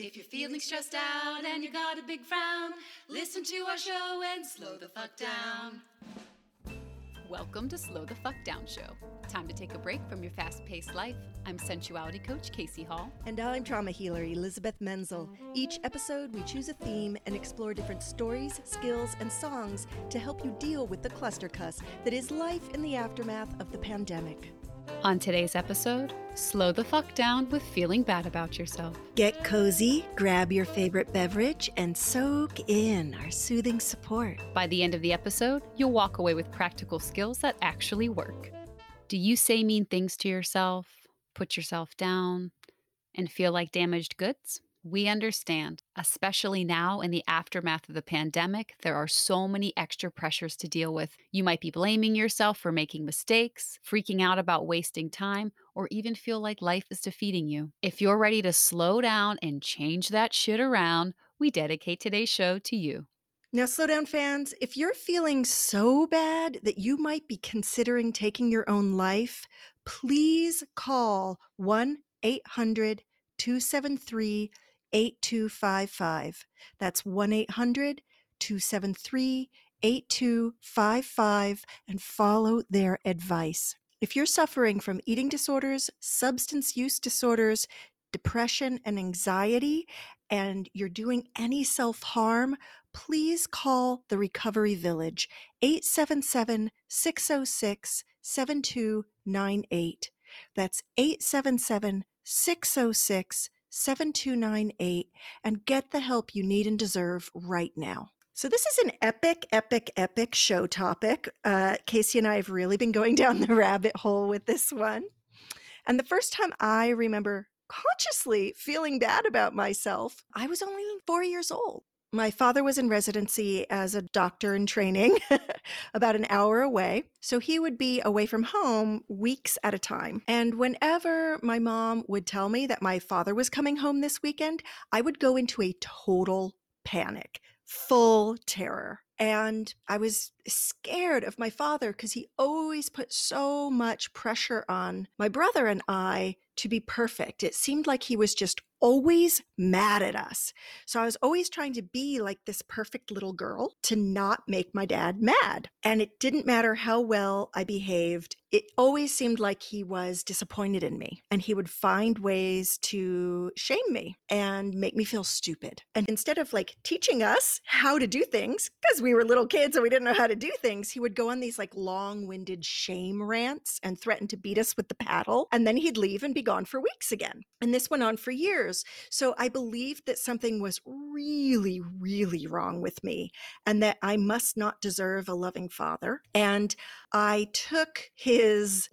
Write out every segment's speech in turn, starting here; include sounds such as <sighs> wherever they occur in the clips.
If you're feeling stressed out and you got a big frown, listen to our show and slow the fuck down. Welcome to Slow the Fuck Down Show. Time to take a break from your fast paced life. I'm sensuality coach Casey Hall. And I'm trauma healer Elizabeth Menzel. Each episode, we choose a theme and explore different stories, skills, and songs to help you deal with the cluster cuss that is life in the aftermath of the pandemic. On today's episode, slow the fuck down with feeling bad about yourself. Get cozy, grab your favorite beverage, and soak in our soothing support. By the end of the episode, you'll walk away with practical skills that actually work. Do you say mean things to yourself, put yourself down, and feel like damaged goods? We understand, especially now in the aftermath of the pandemic, there are so many extra pressures to deal with. You might be blaming yourself for making mistakes, freaking out about wasting time, or even feel like life is defeating you. If you're ready to slow down and change that shit around, we dedicate today's show to you. Now, slow down, fans. If you're feeling so bad that you might be considering taking your own life, please call 1 800 273 8255. That's 1 800 273 8255 and follow their advice. If you're suffering from eating disorders, substance use disorders, depression, and anxiety, and you're doing any self harm, please call the Recovery Village 877 606 7298. That's 877 606 7298 and get the help you need and deserve right now. So, this is an epic, epic, epic show topic. Uh, Casey and I have really been going <laughs> down the rabbit hole with this one. And the first time I remember consciously feeling bad about myself, I was only four years old. My father was in residency as a doctor in training <laughs> about an hour away. So he would be away from home weeks at a time. And whenever my mom would tell me that my father was coming home this weekend, I would go into a total panic, full terror. And I was scared of my father because he always put so much pressure on my brother and I to be perfect. It seemed like he was just always mad at us. So I was always trying to be like this perfect little girl to not make my dad mad. And it didn't matter how well I behaved. It always seemed like he was disappointed in me and he would find ways to shame me and make me feel stupid. And instead of like teaching us how to do things, because we were little kids and we didn't know how to do things, he would go on these like long winded shame rants and threaten to beat us with the paddle. And then he'd leave and be gone for weeks again. And this went on for years. So I believed that something was really, really wrong with me and that I must not deserve a loving father. And I took his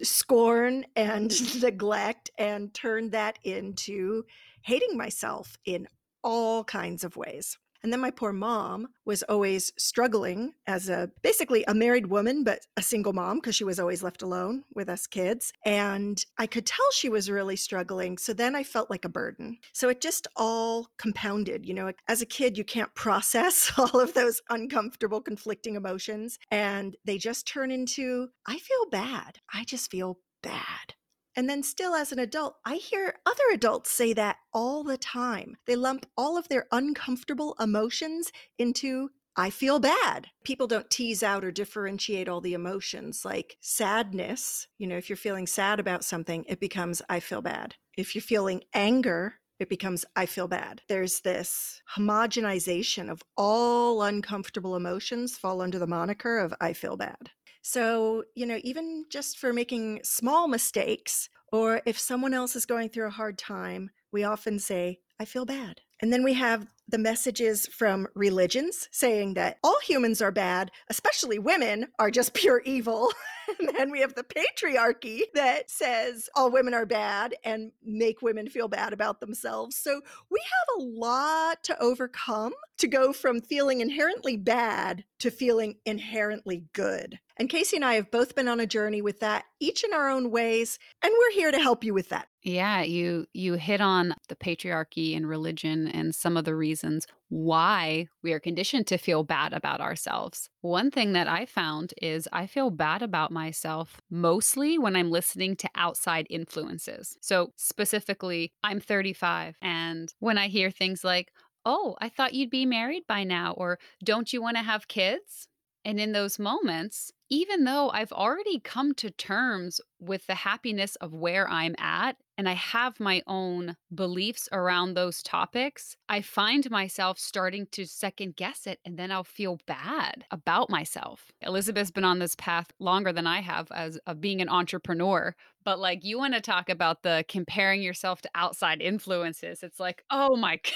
scorn and <laughs> neglect and turned that into hating myself in all kinds of ways. And then my poor mom was always struggling as a basically a married woman, but a single mom because she was always left alone with us kids. And I could tell she was really struggling. So then I felt like a burden. So it just all compounded. You know, as a kid, you can't process <laughs> all of those uncomfortable, conflicting emotions. And they just turn into, I feel bad. I just feel bad. And then, still as an adult, I hear other adults say that all the time. They lump all of their uncomfortable emotions into I feel bad. People don't tease out or differentiate all the emotions like sadness. You know, if you're feeling sad about something, it becomes I feel bad. If you're feeling anger, it becomes I feel bad. There's this homogenization of all uncomfortable emotions fall under the moniker of I feel bad. So, you know, even just for making small mistakes, or if someone else is going through a hard time, we often say, I feel bad. And then we have the messages from religions saying that all humans are bad, especially women are just <laughs> pure evil. and then we have the patriarchy that says all women are bad and make women feel bad about themselves. So we have a lot to overcome to go from feeling inherently bad to feeling inherently good. And Casey and I have both been on a journey with that, each in our own ways, and we're here to help you with that. Yeah, you you hit on the patriarchy and religion and some of the reasons why we are conditioned to feel bad about ourselves. One thing that I found is I feel bad about myself mostly when I'm listening to outside influences. So, specifically, I'm 35 and when I hear things like, "Oh, I thought you'd be married by now," or "Don't you want to have kids?" And in those moments, even though I've already come to terms with the happiness of where I'm at and I have my own beliefs around those topics, I find myself starting to second guess it and then I'll feel bad about myself. Elizabeth's been on this path longer than I have as of being an entrepreneur, but like you want to talk about the comparing yourself to outside influences. It's like, "Oh my <laughs> god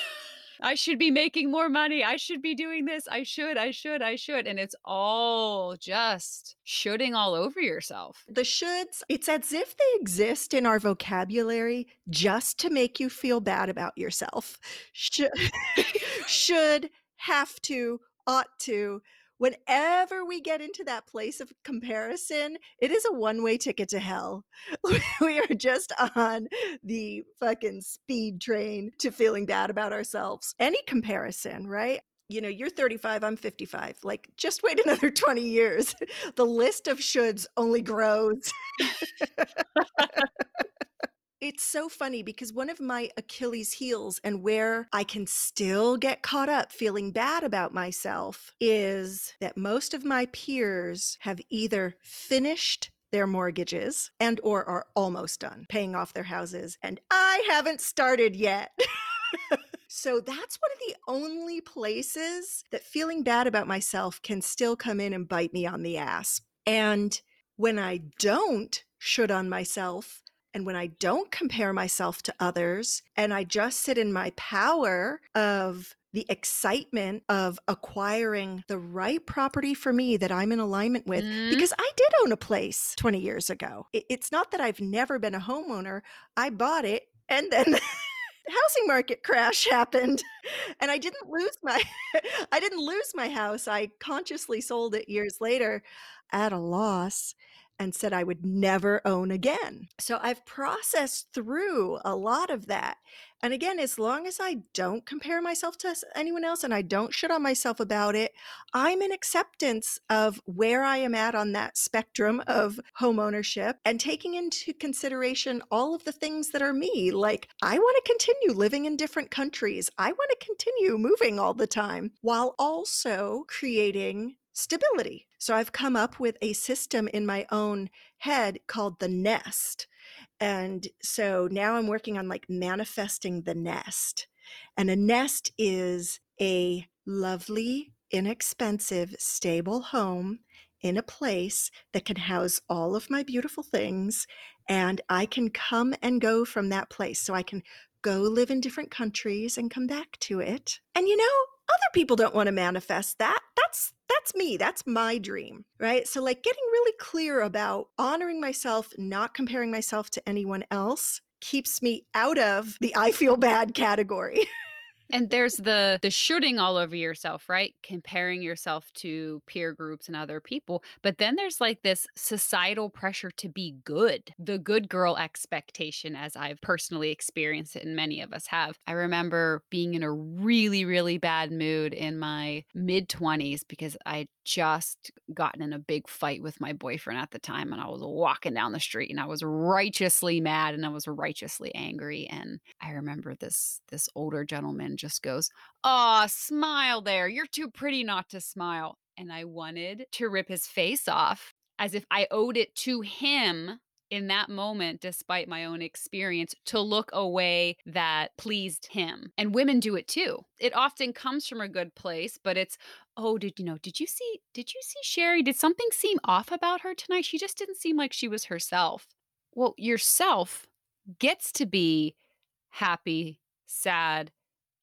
I should be making more money. I should be doing this. I should, I should, I should. And it's all just shoulding all over yourself. The shoulds, it's as if they exist in our vocabulary just to make you feel bad about yourself. Should, <laughs> should have to, ought to. Whenever we get into that place of comparison, it is a one way ticket to hell. <laughs> we are just on the fucking speed train to feeling bad about ourselves. Any comparison, right? You know, you're 35, I'm 55. Like, just wait <laughs> another 20 years. The list of shoulds only grows. <laughs> It's so funny because one of my Achilles heels and where I can still get caught up feeling bad about myself is that most of my peers have either finished their mortgages and or are almost done paying off their houses and I haven't started yet. <laughs> so that's one of the only places that feeling bad about myself can still come in and bite me on the ass. And when I don't should on myself, and when I don't compare myself to others and I just sit in my power of the excitement of acquiring the right property for me that I'm in alignment with, Mm. because I did own a place 20 years ago. It's not that I've never been a homeowner, I bought it and then. <laughs> The housing market crash happened <laughs> and I didn't lose my <laughs> I didn't lose my house. I consciously sold it years later at a loss and said I would never own again. So I've processed through a lot of that. And again, as long as I don't compare myself to anyone else and I don't shit on myself about it, I'm in acceptance of where I am at on that spectrum of home ownership and taking into consideration all of the things that are me. Like, I want to continue living in different countries, I want to continue moving all the time while also creating stability. So I've come up with a system in my own head called the nest. And so now I'm working on like manifesting the nest. And a nest is a lovely, inexpensive, stable home in a place that can house all of my beautiful things. And I can come and go from that place. So I can go live in different countries and come back to it. And you know, other people don't want to manifest that. That's that's me. That's my dream, right? So like getting really clear about honoring myself, not comparing myself to anyone else keeps me out of the I feel bad category. <laughs> And there's the the shoulding all over yourself, right? Comparing yourself to peer groups and other people. But then there's like this societal pressure to be good. The good girl expectation as I've personally experienced it and many of us have. I remember being in a really really bad mood in my mid 20s because I just gotten in a big fight with my boyfriend at the time and I was walking down the street and I was righteously mad and I was righteously angry and I remember this this older gentleman just goes, "Aw, smile there. You're too pretty not to smile." And I wanted to rip his face off as if I owed it to him in that moment, despite my own experience, to look a way that pleased him. And women do it too. It often comes from a good place, but it's, oh, did you know, did you see, did you see Sherry? Did something seem off about her tonight? She just didn't seem like she was herself. Well, yourself gets to be happy, sad,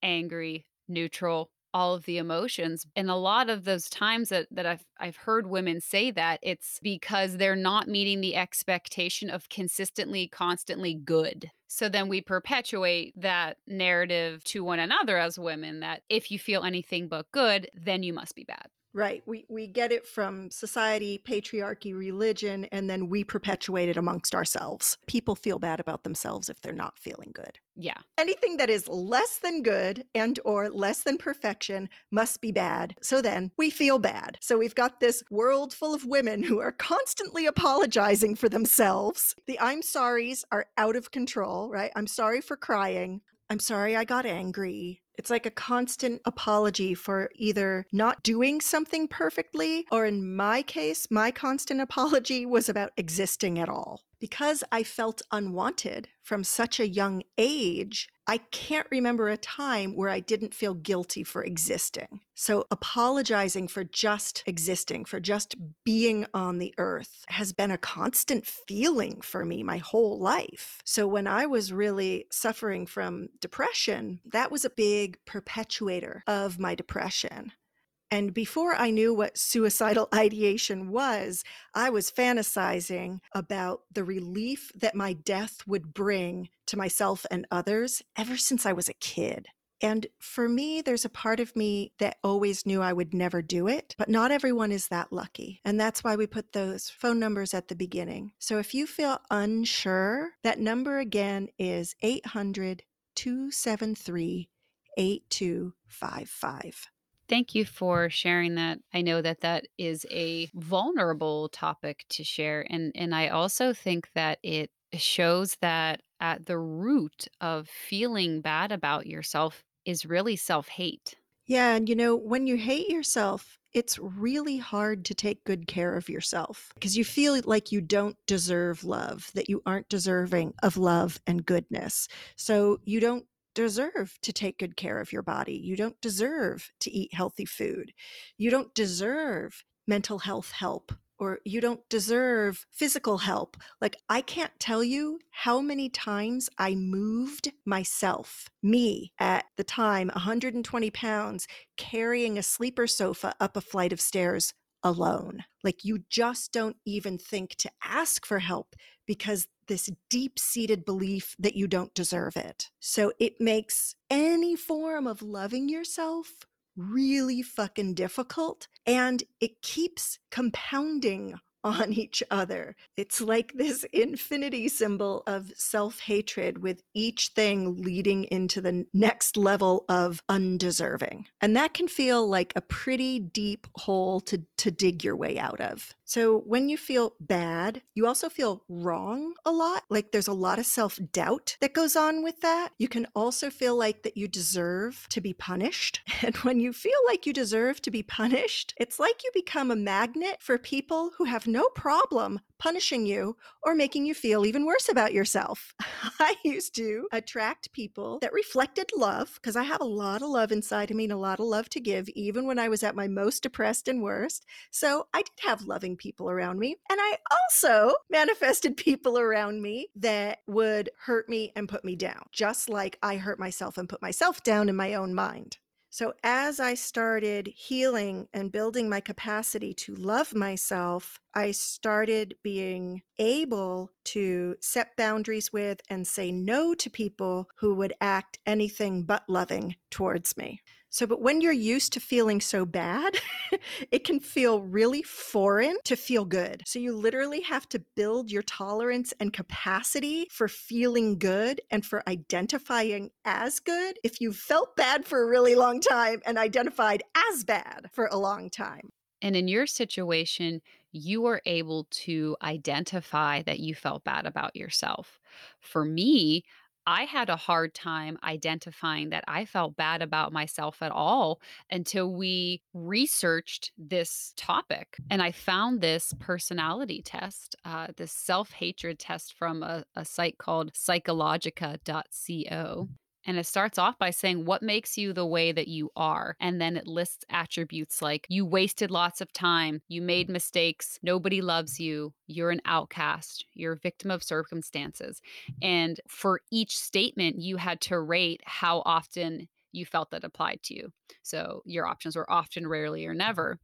angry, neutral, all of the emotions. And a lot of those times that, that I've I've heard women say that it's because they're not meeting the expectation of consistently, constantly good. So then we perpetuate that narrative to one another as women that if you feel anything but good, then you must be bad. Right. We we get it from society, patriarchy, religion, and then we perpetuate it amongst ourselves. People feel bad about themselves if they're not feeling good. Yeah. Anything that is less than good and or less than perfection must be bad. So then we feel bad. So we've got this world full of women who are constantly apologizing for themselves. The I'm sorries are out of control, right? I'm sorry for crying. I'm sorry I got angry. It's like a constant apology for either not doing something perfectly, or in my case, my constant <laughs> apology was about existing at all. Because I felt unwanted from such a young age, I can't remember a time where I didn't feel guilty for existing. So, apologizing for just existing, for just being on the earth, has been a constant feeling for me my whole life. So, when I was really suffering from depression, that was a big perpetuator of my depression. And before I knew what suicidal <laughs> ideation was, I was fantasizing about the relief that my death would bring to myself and others ever since I was a kid. And for me, there's a part of me that always knew I would never do it, but not everyone is that lucky. And that's why we put those phone numbers at the beginning. So if you feel unsure, that number again is 800 273 8255. Thank you for sharing that. I know that that is a vulnerable topic to share and and I also think that it shows that at the root of feeling bad about yourself is really self-hate. Yeah, and you know, when you hate yourself, it's really hard to take good care of yourself because you feel like you don't deserve love, that you aren't deserving of love and goodness. So you don't deserve to take good care of your body. You don't deserve to eat healthy food. You don't deserve mental health help or you don't deserve physical help. Like, I can't tell you how many times I moved myself, me at the time, 120 pounds, carrying a sleeper sofa up a flight of stairs alone. Like, you just don't even think to ask for help because this deep seated belief that you don't deserve it. So it makes any form of loving yourself really fucking difficult and it keeps compounding <laughs> on each other. It's like this infinity symbol of self hatred, with each thing leading into the next level of undeserving. And that can feel like a pretty deep hole to, to dig your way out of. So when you feel bad, you also feel wrong a lot. Like there's a lot of self doubt that goes on with that. You can also feel like that you deserve to be punished. <laughs> And when you feel like you deserve to be punished, it's like you become a magnet for people who have no problem punishing you or making you feel even worse about yourself. <laughs> I used to attract people that reflected love because I have a lot of love inside of me and a lot of love to give, even when I was at my most depressed and worst. So I did have loving people around me. And I also manifested people around me that would hurt me and put me down, just like I hurt myself and put myself down in my own mind. So, as I started healing and building my capacity to love myself, I started being able to set boundaries with and say no to people who would act anything but loving towards me. So, but when you're used to feeling so bad, <laughs> it can feel really foreign to feel good. So, you literally have to build your tolerance and capacity for feeling good and for identifying as good if you felt bad for a really long time and identified as bad for a long time. And in your situation, you were able to identify that you felt bad about yourself. For me, I had a hard time identifying that I felt bad about myself at all until we researched this topic. And I found this personality test, uh, this self hatred test from a, a site called psychologica.co. And it starts off by saying, What makes you the way that you are? And then it lists attributes like you wasted lots of time, you made mistakes, nobody loves you, you're an outcast, you're a victim of circumstances. And for each statement, you had to rate how often you felt that applied to you. So your options were often, rarely, or never.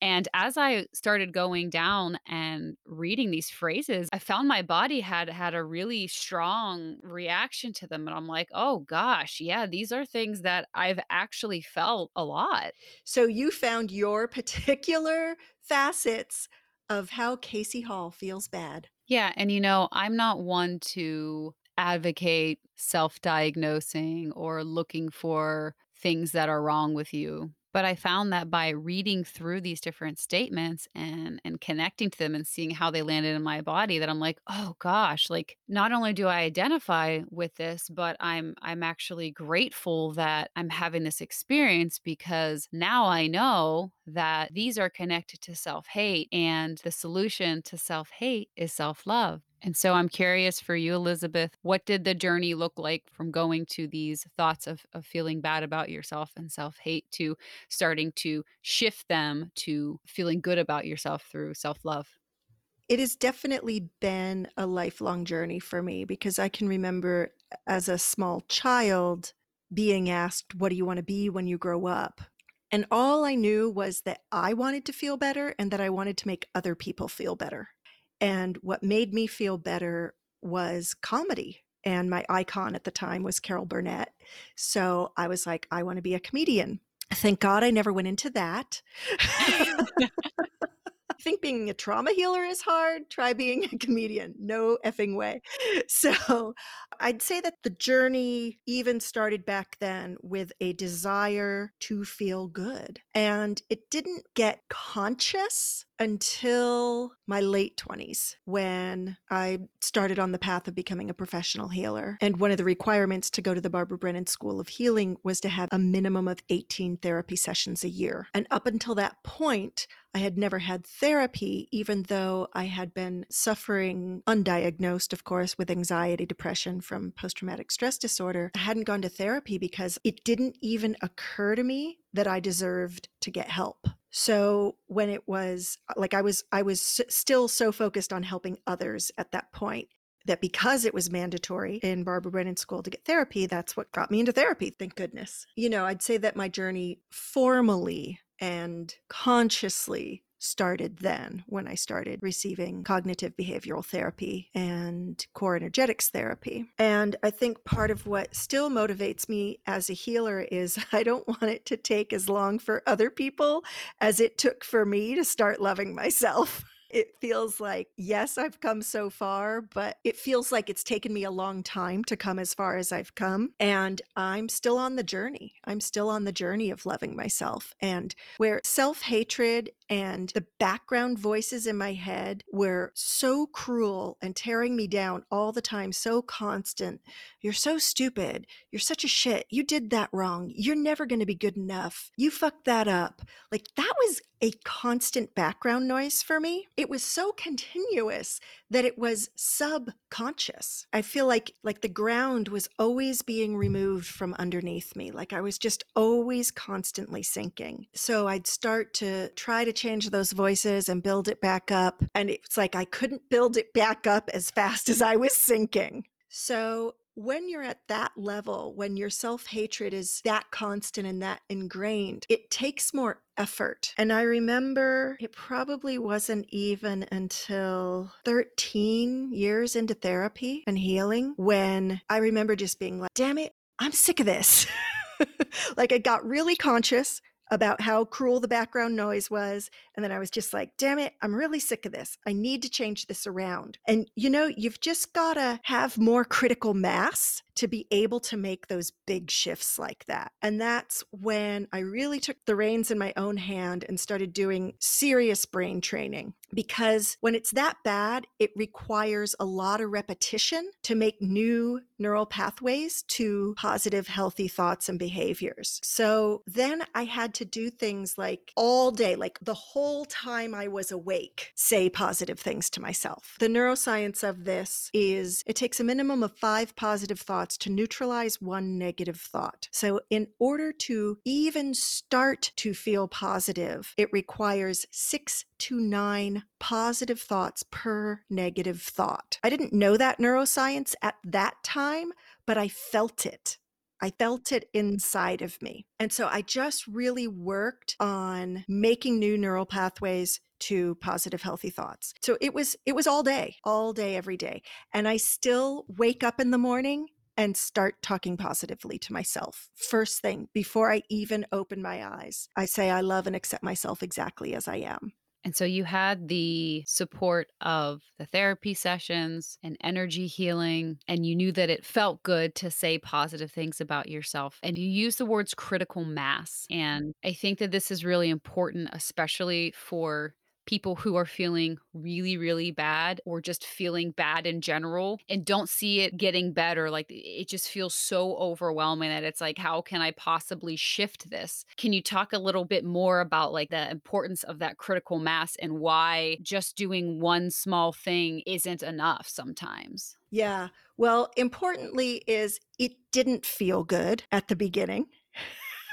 And as I started going down and reading these phrases, I found my body had had a really strong reaction to them. And I'm like, oh gosh, yeah, these are things that I've actually felt a lot. So you found your particular facets of how Casey Hall feels bad. Yeah. And you know, I'm not one to advocate self diagnosing or looking for things that are wrong with you. But I found that by reading through these different statements and and connecting to them and seeing how they landed in my body that I'm like, "Oh gosh, like not only do I identify with this, but I'm I'm actually grateful that I'm having this experience because now I know that these are connected to self-hate and the solution to self-hate is self-love. And so I'm curious for you, Elizabeth, what did the journey look like from going to these thoughts of, of feeling bad about yourself and self hate to starting to shift them to feeling good about yourself through self love? It has definitely been a lifelong journey for me because I can remember as a small child being asked, What do you want to be when you grow up? And all I knew was that I wanted to feel better and that I wanted to make other people feel better. And what made me feel better was comedy. And my icon at the time was Carol Burnett. So I was like, I want to be a comedian. Thank God I never went into that. <laughs> <laughs> <laughs> think being a trauma healer is hard. Try being <laughs> a comedian. No effing way. <laughs> So I'd say that the journey even started back then with a desire to feel good. And it didn't get conscious until my late 20s when I started on the path of becoming a professional healer. And one of the requirements to go to the Barbara Brennan School of Healing was to have a minimum of 18 therapy sessions a year. And up until that point, I had never had therapy, even though I had been suffering, undiagnosed, of course, with anxiety, depression from post traumatic stress disorder. I hadn't gone to therapy because it didn't even occur to me that I deserved to get help. So when it was like I was I was still so focused on helping others at that point that because it was mandatory in Barbara Brennan school to get therapy, that's what got me into therapy, thank goodness. You know, I'd say that my journey formally and consciously started then when I started receiving cognitive behavioral therapy and core energetics therapy. And I think part of what still motivates me as a healer is <laughs> I don't want it to take as long for other people as it took for me to start loving myself. It feels like, yes, I've come so far, but it feels like it's taken me a long time to come as far as I've come. And I'm still on the journey. I'm still on the journey of loving myself. And where self hatred and the background voices in my head were so cruel and tearing me down all the time, so constant. You're so stupid. You're such a shit. You did that wrong. You're never going to be good enough. You fucked that up. Like that was a constant background noise for me. It was so continuous that it was subconscious. I feel like like the ground was always being removed from underneath me. Like I was just always constantly sinking. So I'd start to try to change those voices and build it back up. And it's like I couldn't build it back up as fast as I was sinking. So when you're at that level, when your self hatred is that constant and that ingrained, it takes more effort. And I remember it probably wasn't even until 13 years into therapy and healing when I remember just being like, damn it, I'm sick of this. <laughs> like I got really conscious about how cruel the background noise was. And then I was just like, damn it, I'm really sick of this. I need to change this around. And you know, you've just got to have more critical mass to be able to make those big shifts like that. And that's when I really took the reins in my own hand and started doing serious brain training. Because when it's that bad, it requires a lot of repetition to make new neural pathways to positive, healthy thoughts and behaviors. So then I had to do things like all day, like the whole time I was awake, say positive things to myself. The neuroscience of this is it takes a minimum of five positive thoughts thoughts to neutralize one negative thought. So, in order to even start to feel positive, it requires six to nine positive thoughts per negative thought. I didn't know that neuroscience at that time, but I felt it. I felt it inside of me. And so I just really worked on making new neural pathways to positive healthy thoughts. So it was it was all day, all day every day. And I still wake up in the morning and start talking positively to myself. First thing, before I even open my eyes, I say I love and accept myself exactly as I am. And so you had the support of the therapy sessions and energy healing, and you knew that it felt good to say positive things about yourself. And you use the words critical mass. And I think that this is really important, especially for people who are feeling really, really bad or just feeling bad in general and don't see it getting better. Like it just feels so overwhelming that it's like, how can I possibly shift this? Can you talk a little bit more about like the importance of that critical mass and why just doing one small thing isn't enough sometimes? Yeah. Well, importantly, is it didn't feel good at the beginning.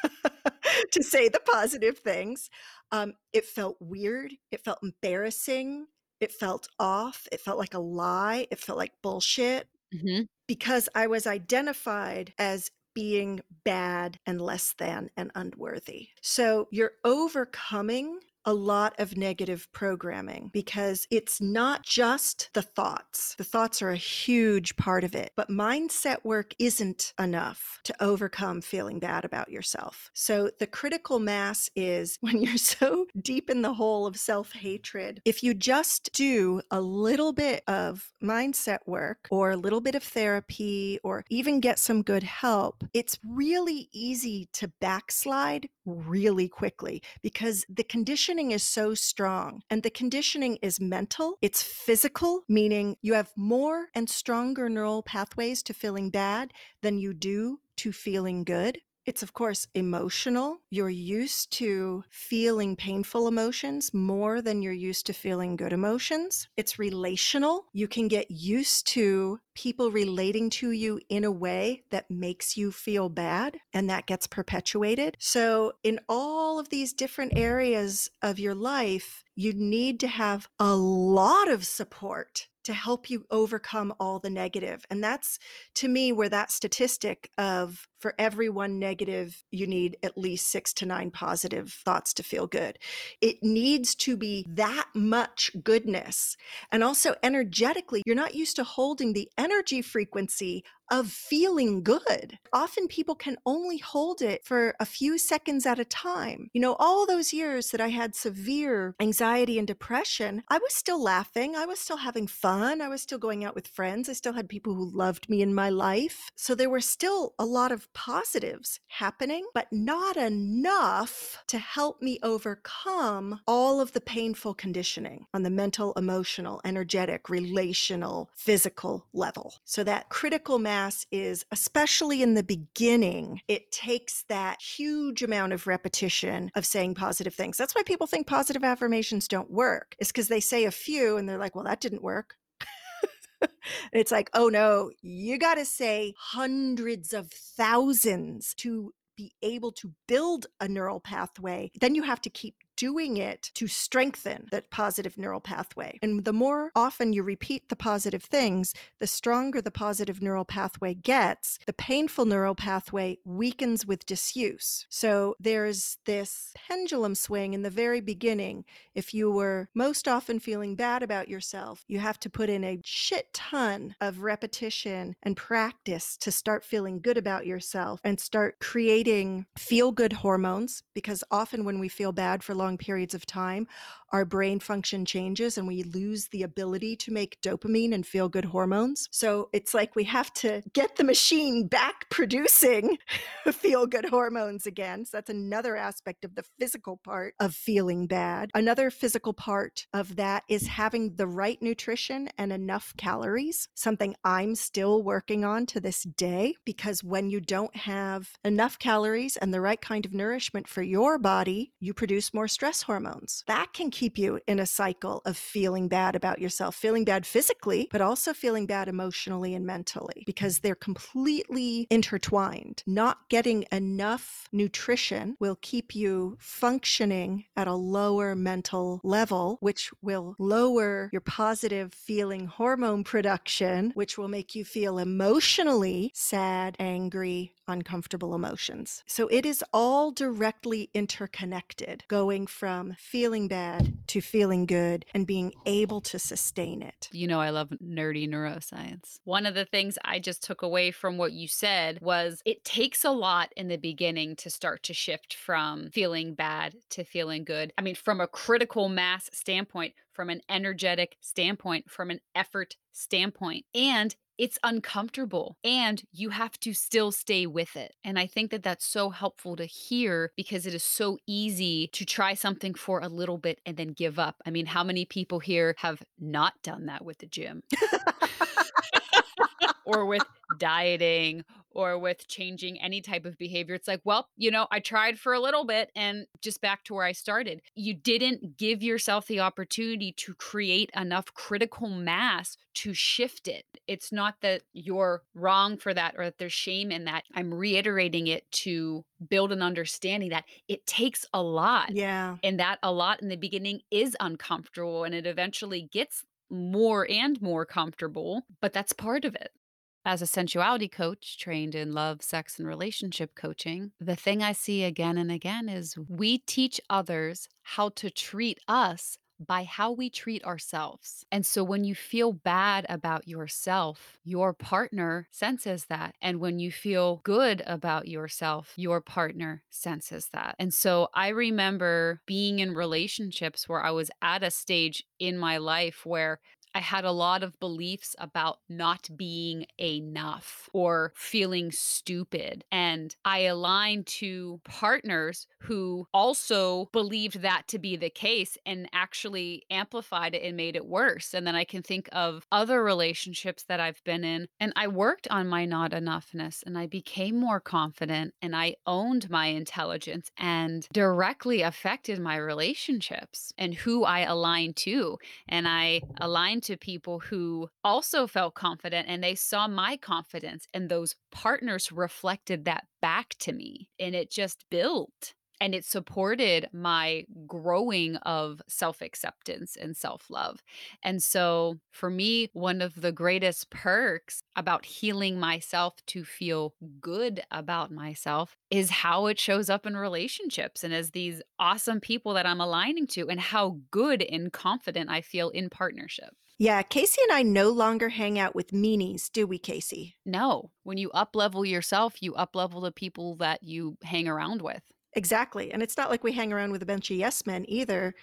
<laughs> to say the positive things. Um, it felt weird. It felt embarrassing. It felt off. It felt like a lie. It felt like bullshit hmm because I was identified as being bad and less than and unworthy. So you're overcoming a lot of negative programming because it's not just the thoughts. The thoughts are a huge part of it, but mindset work isn't enough to overcome feeling bad about yourself. So the critical mass is <laughs> when you're so deep in the hole of self hatred, if you just do a little bit of mindset work or a little bit of therapy or even get some good help, it's really easy to backslide really quickly because the conditioning is so strong. And the conditioning is mental, it's physical, meaning you have more and stronger neural pathways to feeling bad than you do to feeling good. It's, of course, emotional. You're used to feeling painful emotions more than you're used to feeling good emotions. It's relational. You can get used to people relating to you in a way that makes you feel bad, and that gets perpetuated. So, in all of these different areas of your life, you need to have a lot of support to help you overcome all the negative. And that's to me where that statistic of for every one negative, you need at least six to nine positive thoughts to feel good. It needs to be that much goodness. And also energetically, you're not used to holding the energy frequency of feeling good. Often people can only hold it for a few seconds at a time. You know, all those years that I had severe anxiety and depression, I was still laughing. I was still having fun. I was still going out with friends. I still had people who loved me in my life. So there were still a lot of positives happening, but not enough to help me overcome all of the painful conditioning on the mental, emotional, energetic, relational, physical level. So that critical mass is, especially in the beginning, it takes that huge amount of repetition of saying positive things. That's why people think positive affirmations don't work, is because they say a few and they're like, well, that didn't work. <laughs> it's like, oh no, you got to say hundreds of thousands to be able to build a neural pathway. Then you have to keep doing it to strengthen that positive neural pathway. And the more often you repeat the positive things, the stronger the positive neural pathway gets. The painful neural pathway weakens with disuse. So there's this pendulum swing in the very beginning. If you were most often feeling bad about yourself, you have to put in a shit ton of repetition and practice to start feeling good about yourself and start creating feel good hormones. Because often when we feel bad for long long periods of time, our brain function changes and we lose the ability to make dopamine and feel good hormones. So it's like we have to get the machine back producing <laughs> feel good hormones again. So that's another aspect of the physical part of feeling bad. Another physical part of that is having the right nutrition and enough calories, something I'm still working on to this day because when you don't have enough calories and the right kind of nourishment for your body, you produce more stress hormones. That can keep you in a cycle of feeling bad about yourself, feeling bad physically, but also feeling bad emotionally and mentally because they're completely intertwined. Not getting enough nutrition will keep you functioning at a lower mental level, which will lower your positive feeling hormone production, which will make you feel emotionally sad, angry, uncomfortable emotions. So it is all directly interconnected, going from feeling bad to feeling good and being able to sustain it. You know, I love nerdy neuroscience. One of the things I just took away from what you said was it takes a lot in the beginning to start to shift from feeling bad to feeling good. I mean, from a critical mass standpoint, from an energetic standpoint, from an effort standpoint. And it's uncomfortable and you have to still stay with it. And I think that that's so helpful to hear because it is so easy to try something for a little bit and then give up. I mean, how many people here have not done that with the gym? <laughs> <laughs> or with dieting or with changing any type of behavior. It's like, well, you know, I tried for a little bit and just back to where I started. You didn't give yourself the opportunity to create enough critical mass to shift it. It's not that you're wrong for that or that there's shame in that. I'm reiterating it to build an understanding that it takes a lot. Yeah. And that a lot in the beginning is uncomfortable and it eventually gets more and more comfortable, but that's part of it. As a sensuality coach trained in love, sex, and relationship coaching, the thing I see again and again is we teach others how to treat us by how we treat ourselves. And so when you feel bad about yourself, your partner senses that. And when you feel good about yourself, your partner senses that. And so I remember being in relationships where I was at a stage in my life where I had a lot of beliefs about not being enough or feeling stupid. And I aligned to partners who also believed that to be the case and actually amplified it and made it worse. And then I can think of other relationships that I've been in, and I worked on my not enoughness and I became more confident and I owned my intelligence and directly affected my relationships and who I aligned to. And I aligned to people who also felt confident and they saw my confidence, and those partners reflected that back to me. And it just built and it supported my growing of self acceptance and self love. And so, for me, one of the greatest perks about healing myself to feel good about myself is how it shows up in relationships and as these awesome people that I'm aligning to, and how good and confident I feel in partnership. Yeah, Casey and I no longer hang out with meanies, do we, Casey? No, when you up level yourself, you up level the people that you hang around with. Exactly. And it's not like we hang around with a bunch of yes men either.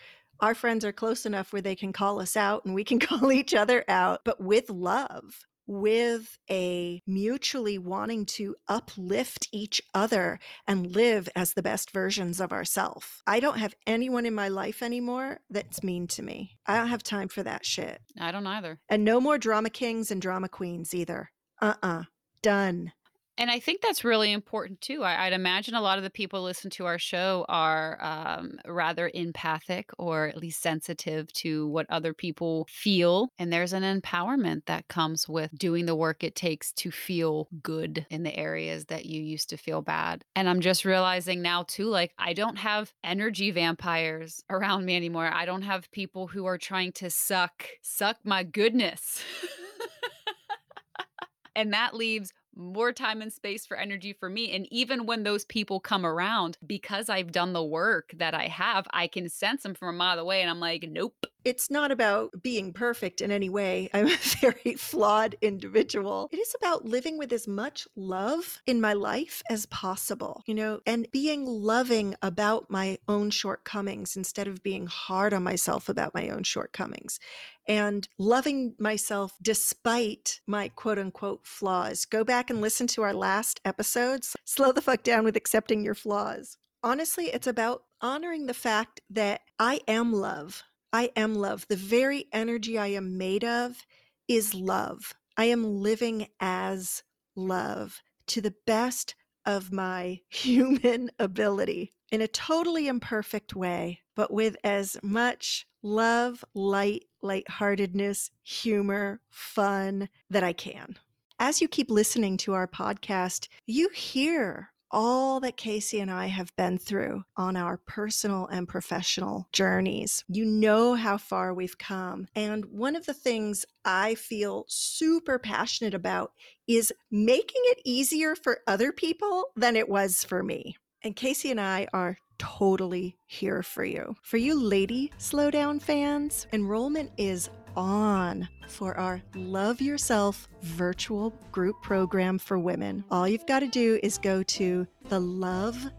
Our friends are close enough where they can call us out and we can <laughs> call each other out, but with love with a mutually wanting to uplift each other and live as the best versions of ourselves. I don't have anyone in my life anymore that's mean to me. I don't have time for that shit. I don't either. And no more drama kings and drama queens either. Uh uh-uh. uh. Done. And I think that's really important too. I, would imagine a lot of the people listen to our show are um, rather empathic or at least sensitive to what other people feel. And there's an empowerment that comes with doing the work it takes to feel good in the areas that you used to feel bad. And I'm just realizing now too, like, I don't have energy vampires <laughs> around me anymore. I don't have people who are trying to suck, suck my goodness. <laughs> and that leaves more time and space for energy for me. And even when those people come around, because I've done the work that I have, I can sense them from a mile away. And I'm like, nope. It's not about being perfect in any way. I'm a <laughs> very flawed individual. It is about living with as much love in my life as possible, you know, and being loving about my own shortcomings instead of being hard on myself about my own shortcomings and loving myself despite my quote unquote flaws. Go back and listen to our last episodes. Slow the fuck down with accepting your flaws. Honestly, it's about honoring the fact that I am love. I am love. The very energy I am made of is love. I am living as love to the best of my <laughs> human ability in a totally imperfect way, but with as much love, light, lightheartedness, humor, fun that I can. As you keep listening to our podcast, you hear all that Casey and I have been through on our personal and professional journeys. You know how far we've come. And one of the things I feel super passionate about is making it easier for other people than it was for me. And Casey and I are totally here for you. For you lady slowdown fans, enrollment is on for our Love Yourself virtual group program for women. All you've got to do is go to the love.school.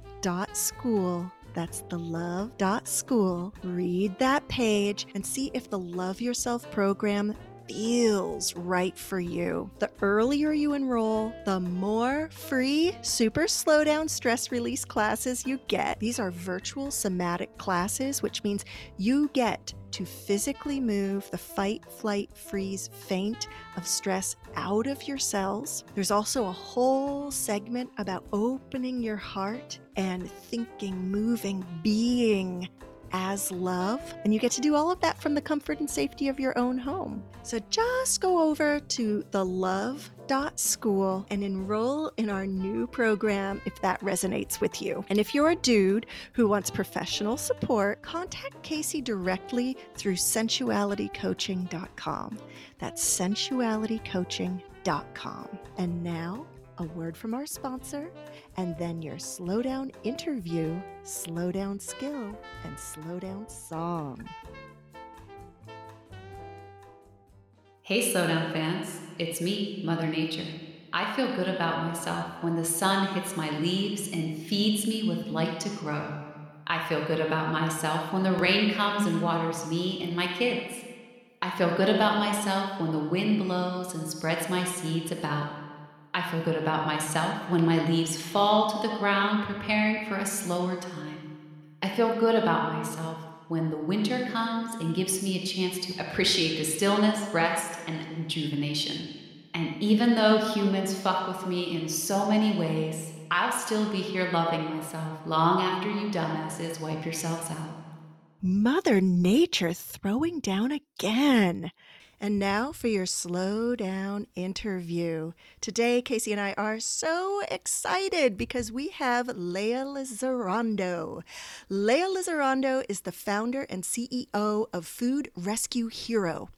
That's the love.school. Read that page and see if the Love Yourself program feels right for you. The earlier you enroll, the more free super slowdown stress release classes you get. These are virtual somatic classes, which means you get to physically move the fight, flight, freeze, faint of stress out of your cells. There's also a whole segment about opening your heart and thinking, moving, being as love. And you get to do all of that from the comfort and safety of your own home. So just go over to the love.school and enroll in our new program if that resonates with you. And if you're a dude who wants professional support, contact Casey directly through sensualitycoaching.com. That's sensualitycoaching.com. And now, a word from our sponsor, and then your slowdown interview, slowdown skill, and slowdown song. Hey, Slowdown fans, it's me, Mother Nature. I feel good about myself when the sun hits my leaves and feeds me with light to grow. I feel good about myself when the rain comes and waters me and my kids. I feel good about myself when the wind blows and spreads my seeds about. I feel good about myself when my leaves fall to the ground, preparing for a slower time. I feel good about myself when the winter comes and gives me a chance to appreciate the stillness, rest, and rejuvenation. And even though humans fuck with me in so many ways, I'll still be here loving myself long after you dumbasses wipe yourselves out. Mother Nature throwing down again. And now for your slow down interview. Today, Casey and I are so excited because we have Leah Lizarondo. Leah Lizarondo is the founder and CEO of Food Rescue Hero.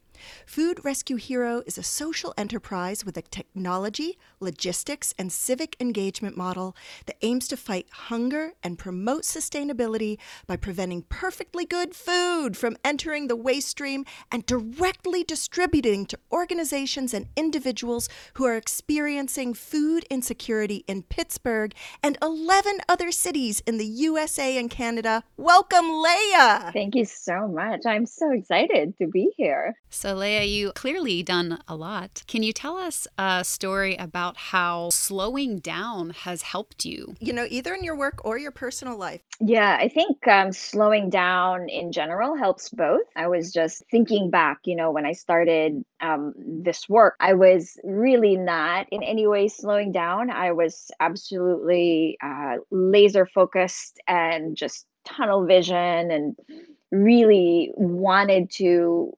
Food Rescue Hero is a social enterprise with a technology, logistics, and civic engagement model that aims to fight hunger and promote sustainability by preventing perfectly good food from entering the waste stream and directly distributing to organizations and individuals who are experiencing food insecurity in Pittsburgh and 11 other cities in the USA and Canada. Welcome, Leah! Thank you so much. I'm so excited to be here. So, Leah, you clearly done a lot. Can you tell us a story about how slowing down has helped you? You know, either in your work or your personal life. Yeah, I think um, slowing down in general helps both. I was just thinking back, you know, when I started um, this work, I was really not in any way slowing down. I was absolutely uh, laser focused and just tunnel vision and really wanted to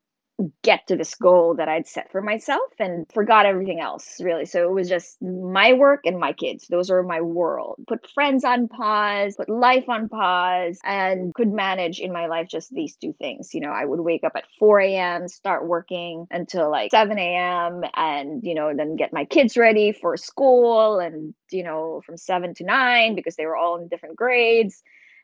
get to this goal that I'd set for myself and forgot everything else really. So it was just my work and my kids. Those are my world. Put friends on pause, put life on pause, and could manage in my life just these two things. You know, I would wake up at 4 a.m., start working until like 7 a.m., and, you know, then get my kids ready for school and, you know, from 7 to 9 because they were all in different grades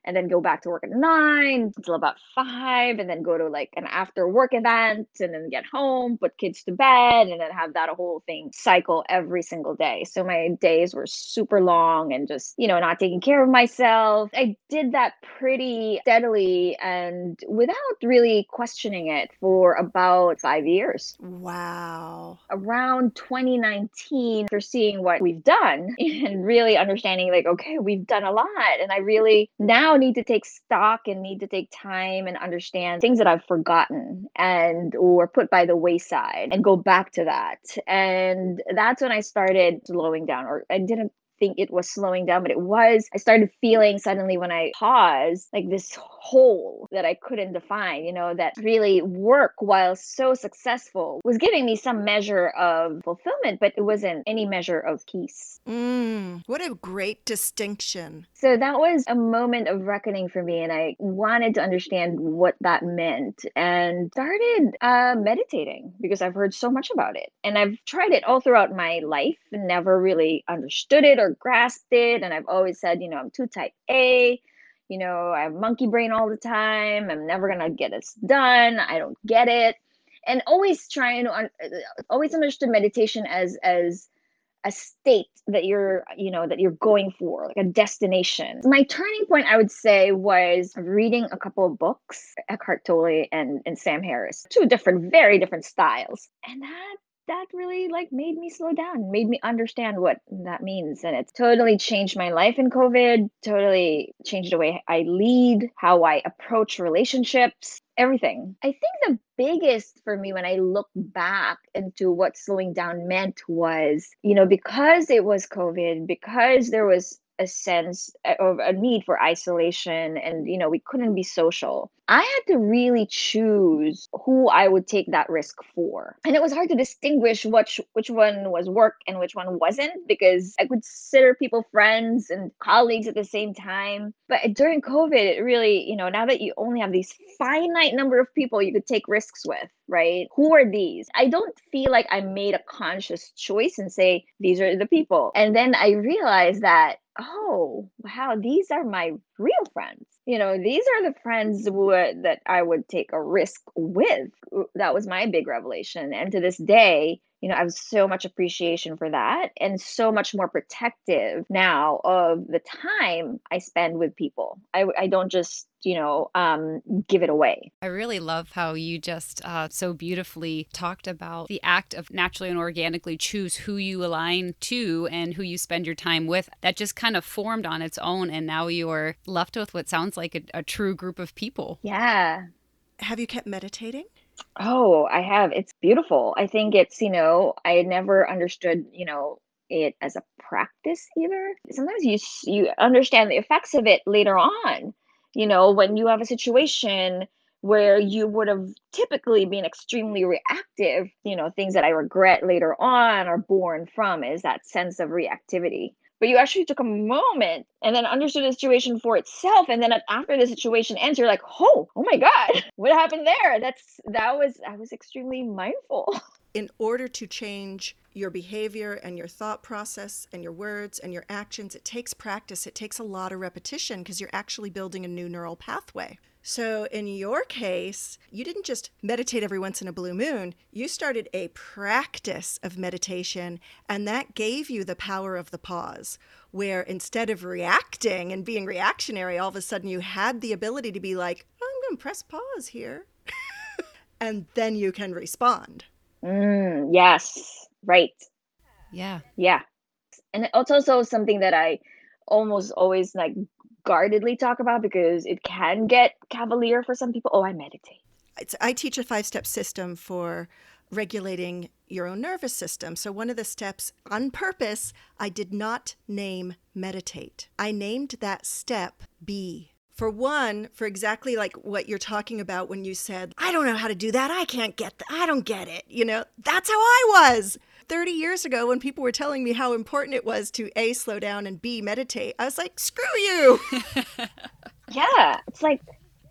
and then go back to work at nine until about five, and then go to like an after work event, and then get home, put kids to bed, and then have that whole thing cycle every single day. So my days were super long and just, you know, not taking care of myself. I did that pretty steadily and without really questioning it for about five years. Wow. Around 2019, after seeing what we've done <laughs> and really understanding, like, okay, we've done a lot. And I really now need to take stock and need to take time and understand things that I've forgotten and or put by the wayside and go back to that. And that's when I started slowing down or I didn't think it was slowing down, but it was. I started feeling suddenly when I paused, like this whole that I couldn't define, you know, that really work while so successful was giving me some measure of fulfillment, but it wasn't any measure of peace. Mm, what a great distinction. So that was a moment of reckoning for me, and I wanted to understand what that meant and started uh, meditating because I've heard so much about it. And I've tried it all throughout my life never really understood it or grasped it. And I've always said, you know, I'm too type A you know, I have monkey brain all the time. I'm never going to get this done. I don't get it. And always trying to un- always understood meditation as as a state that you're, you know, that you're going for, like a destination. My turning point, I would say, was reading a couple of books, Eckhart Tolle and, and Sam Harris, two different, very different styles. And that that really like made me slow down, made me understand what that means. And it's totally changed my life in COVID, totally changed the way I lead, how I approach relationships, everything. I think the biggest for me when I look back into what slowing down meant was, you know, because it was COVID, because there was a sense eh, of a need for isolation and you know we couldn't be social. I had to really choose who i would take that risk for. And it was hard to distinguish which which one was work and which one wasn't because i consider people friends and colleagues at the same time. But during covid it really you know now that you only have these finite number of people you could take risks with right? Who are these? I don't feel like i made a conscious choice and say these are the people. And then i realized that oh wow these are my real friends. You know these are the friends mm-hmm. that i would take a risk with. That was my big revelation. And to this day you know, I have so much appreciation for that and so much more protective now of the time I spend with people. I, I don't just, you know, um, give it away. I really love how you just uh, so beautifully talked about the act of naturally and organically choose who you align to and who you spend your time with. That just kind of formed on its own. And now you're left with what sounds like a, a true group of people. Yeah. Have you kept meditating? Oh, I have. It's beautiful. I think it's, you know, I never understood, you know, it as a practice either. Sometimes you you understand the effects of it later on. You know, when you have a situation where you would have typically been extremely reactive, you know, things that I regret later on are born from is that sense of reactivity but you actually took a moment and then understood the situation for itself. And then after the situation ends you're like oh oh my god <laughs> what happened there? That's that was i was extremely mindful. <laughs> In order to change your behavior and your thought process and your words and your actions it takes practice. It takes a lot of repetition because you're actually building a new neural pathway so, in your case, you didn't just meditate every once in a blue moon, you started a practice of meditation, and that gave you the power of the pause, where instead of reacting and being reactionary, all of a sudden you had the ability to be like, oh, I'm going to press pause here. <laughs> and then you can respond. Mm, yes, right. Yeah. Yeah. And it's also something that I almost always like guardedly talk about because it can get cavalier for some people. Oh, I meditate. I teach a five step system for regulating your own nervous system. So, one of the steps on purpose, I did not name meditate. I named that step be. For one, for exactly like what you're talking about when you said, I don't know how to do that. I can't get that. I don't get it. You know, that's how I was. 30 years ago when people were telling me how important it was to A, slow down and B, meditate, I was like, screw you. <laughs> yeah. It's like,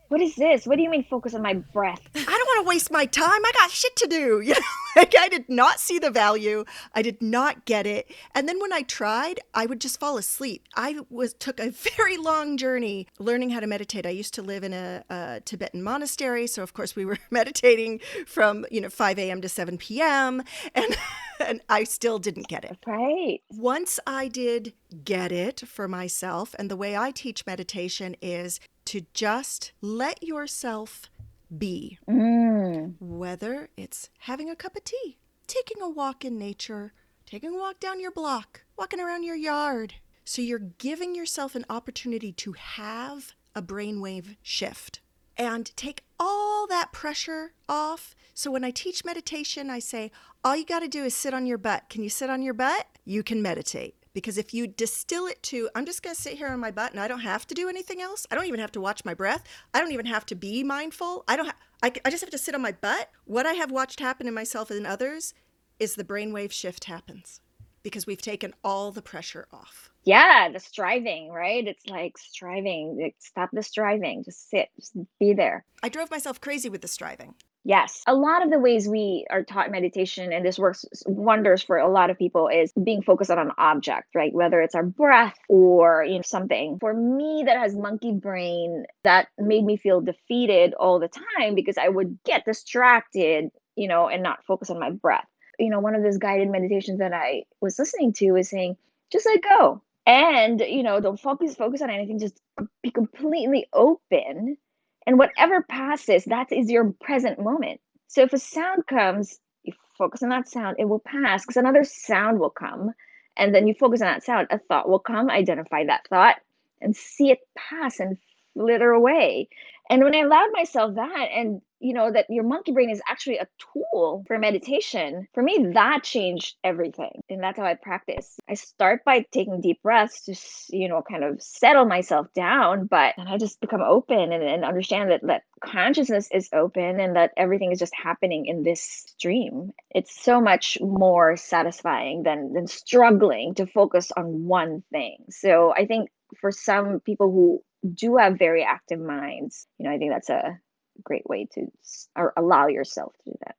what is this? What do you mean focus on my breath? I don't want to waste my time. I got shit to do. <laughs> You know, like I did not see the value. I did not get it. And then when I tried, I would just fall asleep. I was took a <laughs> very long journey learning how to meditate. I used to live in a, a Tibetan monastery, so of course we were <laughs> meditating from you know 5 a.m. to 7 p.m. and and I still didn't get it. Right. Once I did get it for myself, and the way I teach meditation is to just let yourself be. Mm. Whether it's having a cup of tea, taking a walk in nature, taking a walk down your block, walking around your yard. So you're giving yourself an opportunity to have a brainwave shift and take all that pressure off. So when I teach meditation, I say, all you got to do is sit on your butt. Can you sit on your butt? You can meditate Because if you distill it to, I'm just going to sit here on my butt and I don't have to do anything else. I don't even have to watch my breath. I don't even have to be mindful. I don't. Ha- I, I just have to sit on my butt. What I have watched happen in myself and in others is the brainwave shift happens because we've taken all the pressure off. Yeah, the striving, right? It's like striving. Like, stop the striving. Just sit. Just be there. I drove myself crazy with the striving. Yes. A lot of the ways we are taught meditation, and this works wonders for a lot of people, is being focused on an object, right? Whether it's our breath or you know something. For me, that has monkey brain, that made me feel defeated all the time because I would get distracted, you know, and not focus on my breath. You know, one of those guided meditations that I was listening to was saying, just let go. And, you know, don't focus focus on anything, just be completely open and whatever passes, that is your present moment. So if a sound comes, you focus on that sound, it will pass because another sound will come. And then you focus on that sound, a thought will come, identify that thought, and see it pass and flitter away. And when I allowed myself that, and you know, that your monkey brain is actually a tool for meditation, for me, that changed everything. And that's how I practice. I start by taking deep breaths to, you know, kind of settle myself down, but then I just become open and, and understand that, that consciousness is open and that everything is just happening in this stream. It's so much more satisfying than, than struggling to focus on one thing. So I think for some people who do have very active minds, you know, I think that's a great way to or allow yourself to do that.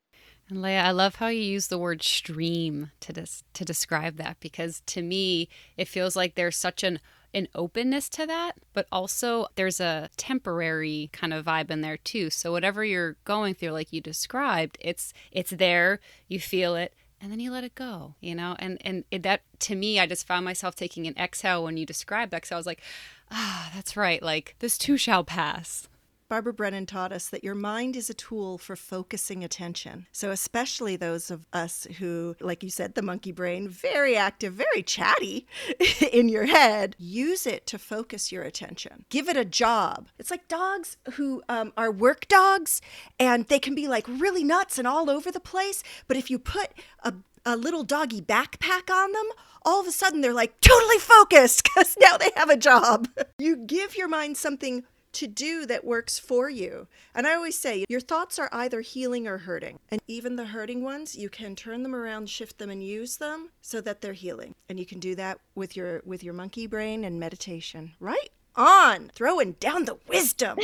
And Leah, I love how you use the word stream to des- to describe that because to me it feels like there's such an an openness to that, but also there's a temporary kind of vibe in there too. So whatever you're going through like you described, it's it's there, you feel it, and then you let it go, you know? And and it, that to me I just found myself taking an exhale when you described that cuz I was like, ah, that's right. Like this too shall pass. Barbara Brennan taught us that your mind is a tool for focusing attention. So, especially those of us who, like you said, the monkey brain, very active, very chatty <laughs> in your head, use it to focus your attention. Give it a job. It's like dogs who um, are work dogs and they can be like really nuts and all over the place. But if you put a a little doggy backpack on them, all of a sudden they're like totally focused <laughs> because now they have a job. <laughs> You give your mind something to do that works for you. And I always say your thoughts are either healing or hurting. And even the hurting ones, you can turn them around, shift them and use them so that they're healing. And you can do that with your with your monkey brain and meditation. Right on. Throwing down the wisdom.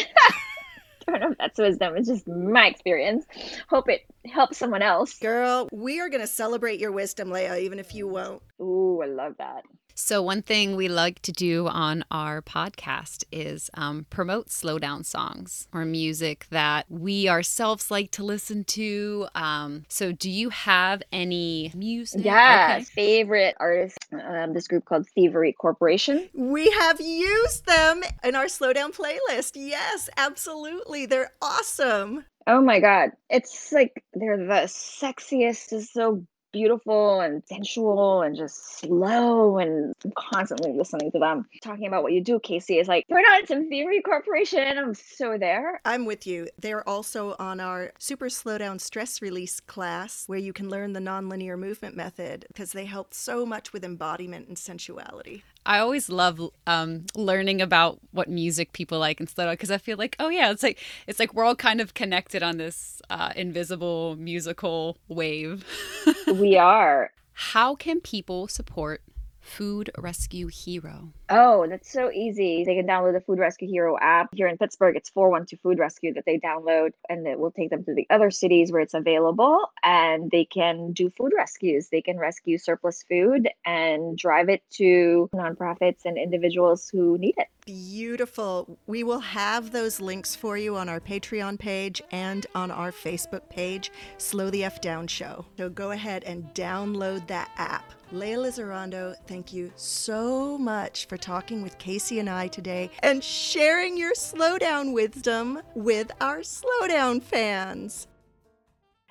I don't know if that's wisdom. It's just my experience. Hope it helps someone else. Girl, we are going to celebrate your wisdom, Leah, even if you won't. Ooh, I love that. So, one thing we like to do on our podcast is um, promote slow down songs or music that we ourselves like to listen to. Um, so, do you have any music? Yeah, okay. favorite artist, um, this group called Thievery Corporation. We have used them in our slow down playlist. Yes, absolutely. They're awesome. Oh my God. It's like they're the sexiest, is so beautiful and sensual and just slow and I'm constantly listening to them. Talking about what you do, Casey, is like, we're not some Thievery Corporation. I'm so there. I'm with you. They're also on our super slow down stress release class where you can learn the nonlinear movement method because they help so much with embodiment and sensuality. I always love um, learning about what music people like and down because I feel like, oh yeah, it's like it's like we're all kind of connected on this uh, invisible musical wave. <laughs> we are. How can people support Food Rescue Hero? Oh, that's so easy. They can download the Food Rescue Hero app. Here in Pittsburgh, it's 412 Food Rescue that they download, and it will take them to the other cities where it's available. And they can do food rescues. They can rescue surplus food and drive it to nonprofits and individuals who need it. Beautiful. We will have those links for you on our Patreon page and on our Facebook page, Slow the F Down Show. So go ahead and download that app. Leah Lizarondo, thank you so much for talking with Casey and I today and sharing your slowdown wisdom with our slowdown fans.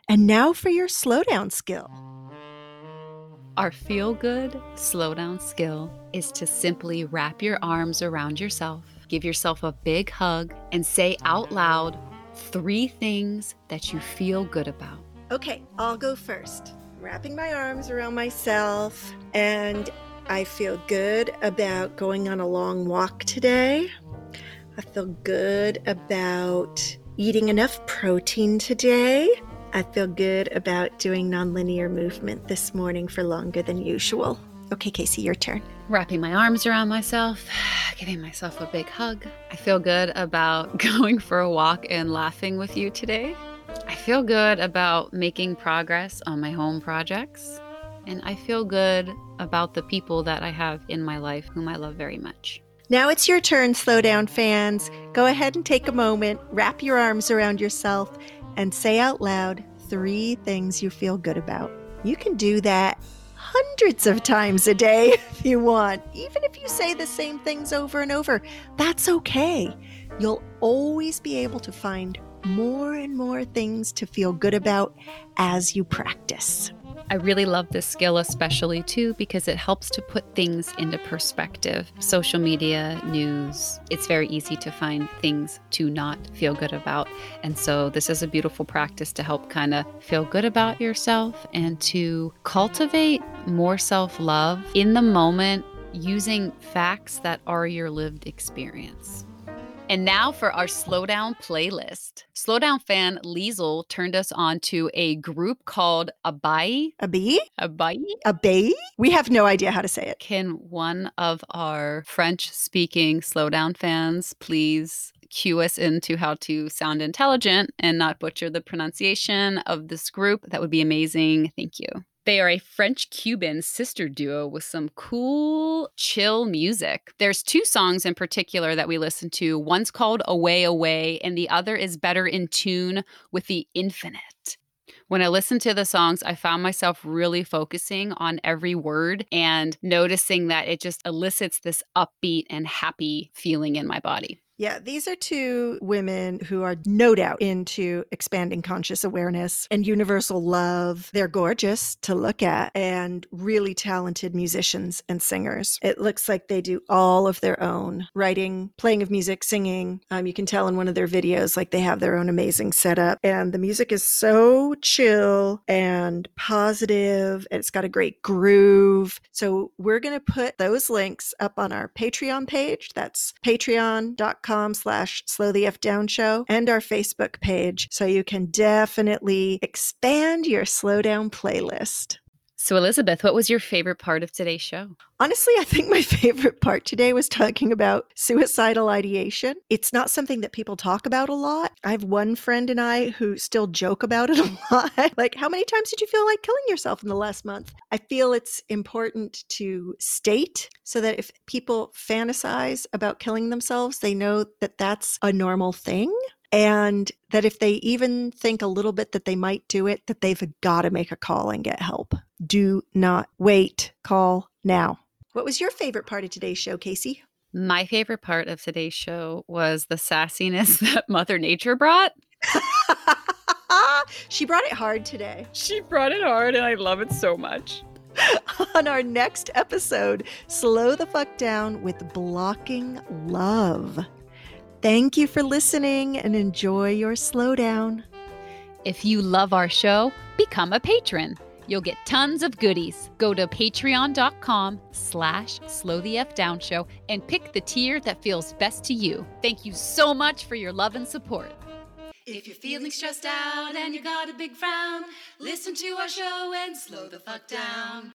And now for your slowdown skill. Our feel good slowdown skill is to simply wrap your arms around yourself, give yourself a big hug, and say out loud three things that you feel good about. Okay, I'll go first wrapping my arms around myself and I feel good about going on a long walk today. I feel good about eating enough protein today. I feel good about doing nonlinear movement this morning for longer than usual. Okay, Casey, your turn. Wrapping my arms around myself, <sighs> giving myself a big hug. I feel good about <laughs> going for a walk and laughing with you today. I feel good about making progress on my home projects. And I feel good about the people that I have in my life whom I love very much. Now it's your turn, slow down fans. Go ahead and take a moment, wrap your arms around yourself, and say out loud three things you feel good about. You can do that hundreds of times a day <laughs> if you want. Even if you say the same things over and over, that's okay. You'll always be able to find more and more things to feel good about as you practice. I really love this skill, especially too, because it helps to put things into perspective. Social media, news, it's very easy to find things to not feel good about. And so, this is a beautiful practice to help kind of feel good about yourself and to cultivate more self love in the moment using facts that are your lived experience. And now for our Slowdown playlist. Slowdown fan Liesel turned us on to a group called Abai. A bee? Abai? We have no idea how to say it. Can one of our French speaking Slowdown fans please cue us into how to sound intelligent and not butcher the pronunciation of this group? That would be amazing. Thank you. They are a French Cuban sister duo with some cool, chill music. There's two songs in particular that we listen to. One's called Away Away, and the other is Better in Tune with the Infinite. When I listened to the songs, I found myself really focusing on every word and noticing that it just elicits this upbeat and happy feeling in my body. Yeah, these are two women who are no doubt into expanding conscious awareness and universal love. They're gorgeous to look at and really talented musicians and singers. It looks like they do all of their own writing, playing of music, singing. Um, you can tell in one of their videos, like they have their own amazing setup. And the music is so chill and positive, and it's got a great groove. So we're going to put those links up on our Patreon page. That's patreon.com slash slow the F down show and our Facebook page. So you can definitely expand your slow down playlist. So, Elizabeth, what was your favorite part of today's show? Honestly, I think my <laughs> favorite part today was talking about suicidal ideation. It's not something that people talk about a lot. I have one friend and I who still joke about it <laughs> a lot. like, how many times did you feel like killing yourself in the last month? I feel it's important to state so that if people fantasize about killing themselves, they know that that's a normal thing and that if they even think a little bit that they might do it that they've got to make a call and get help do not wait call now what was your favorite part of today's show casey My favorite part of today's show was the sassiness <laughs> that Mother Nature brought. <laughs> she brought it hard today She brought it hard, and I love it so much. <laughs> on our next episode slow the fuck down with blocking love thank you for listening and enjoy your slowdown If you love our show, become a patron. You'll get tons of goodies. Go to patreon.com slash slow the F down show and pick the tier that feels best to you. Thank you so much for your love and support. If you're feeling stressed out and you got a big frown, listen to our show and slow the fuck down.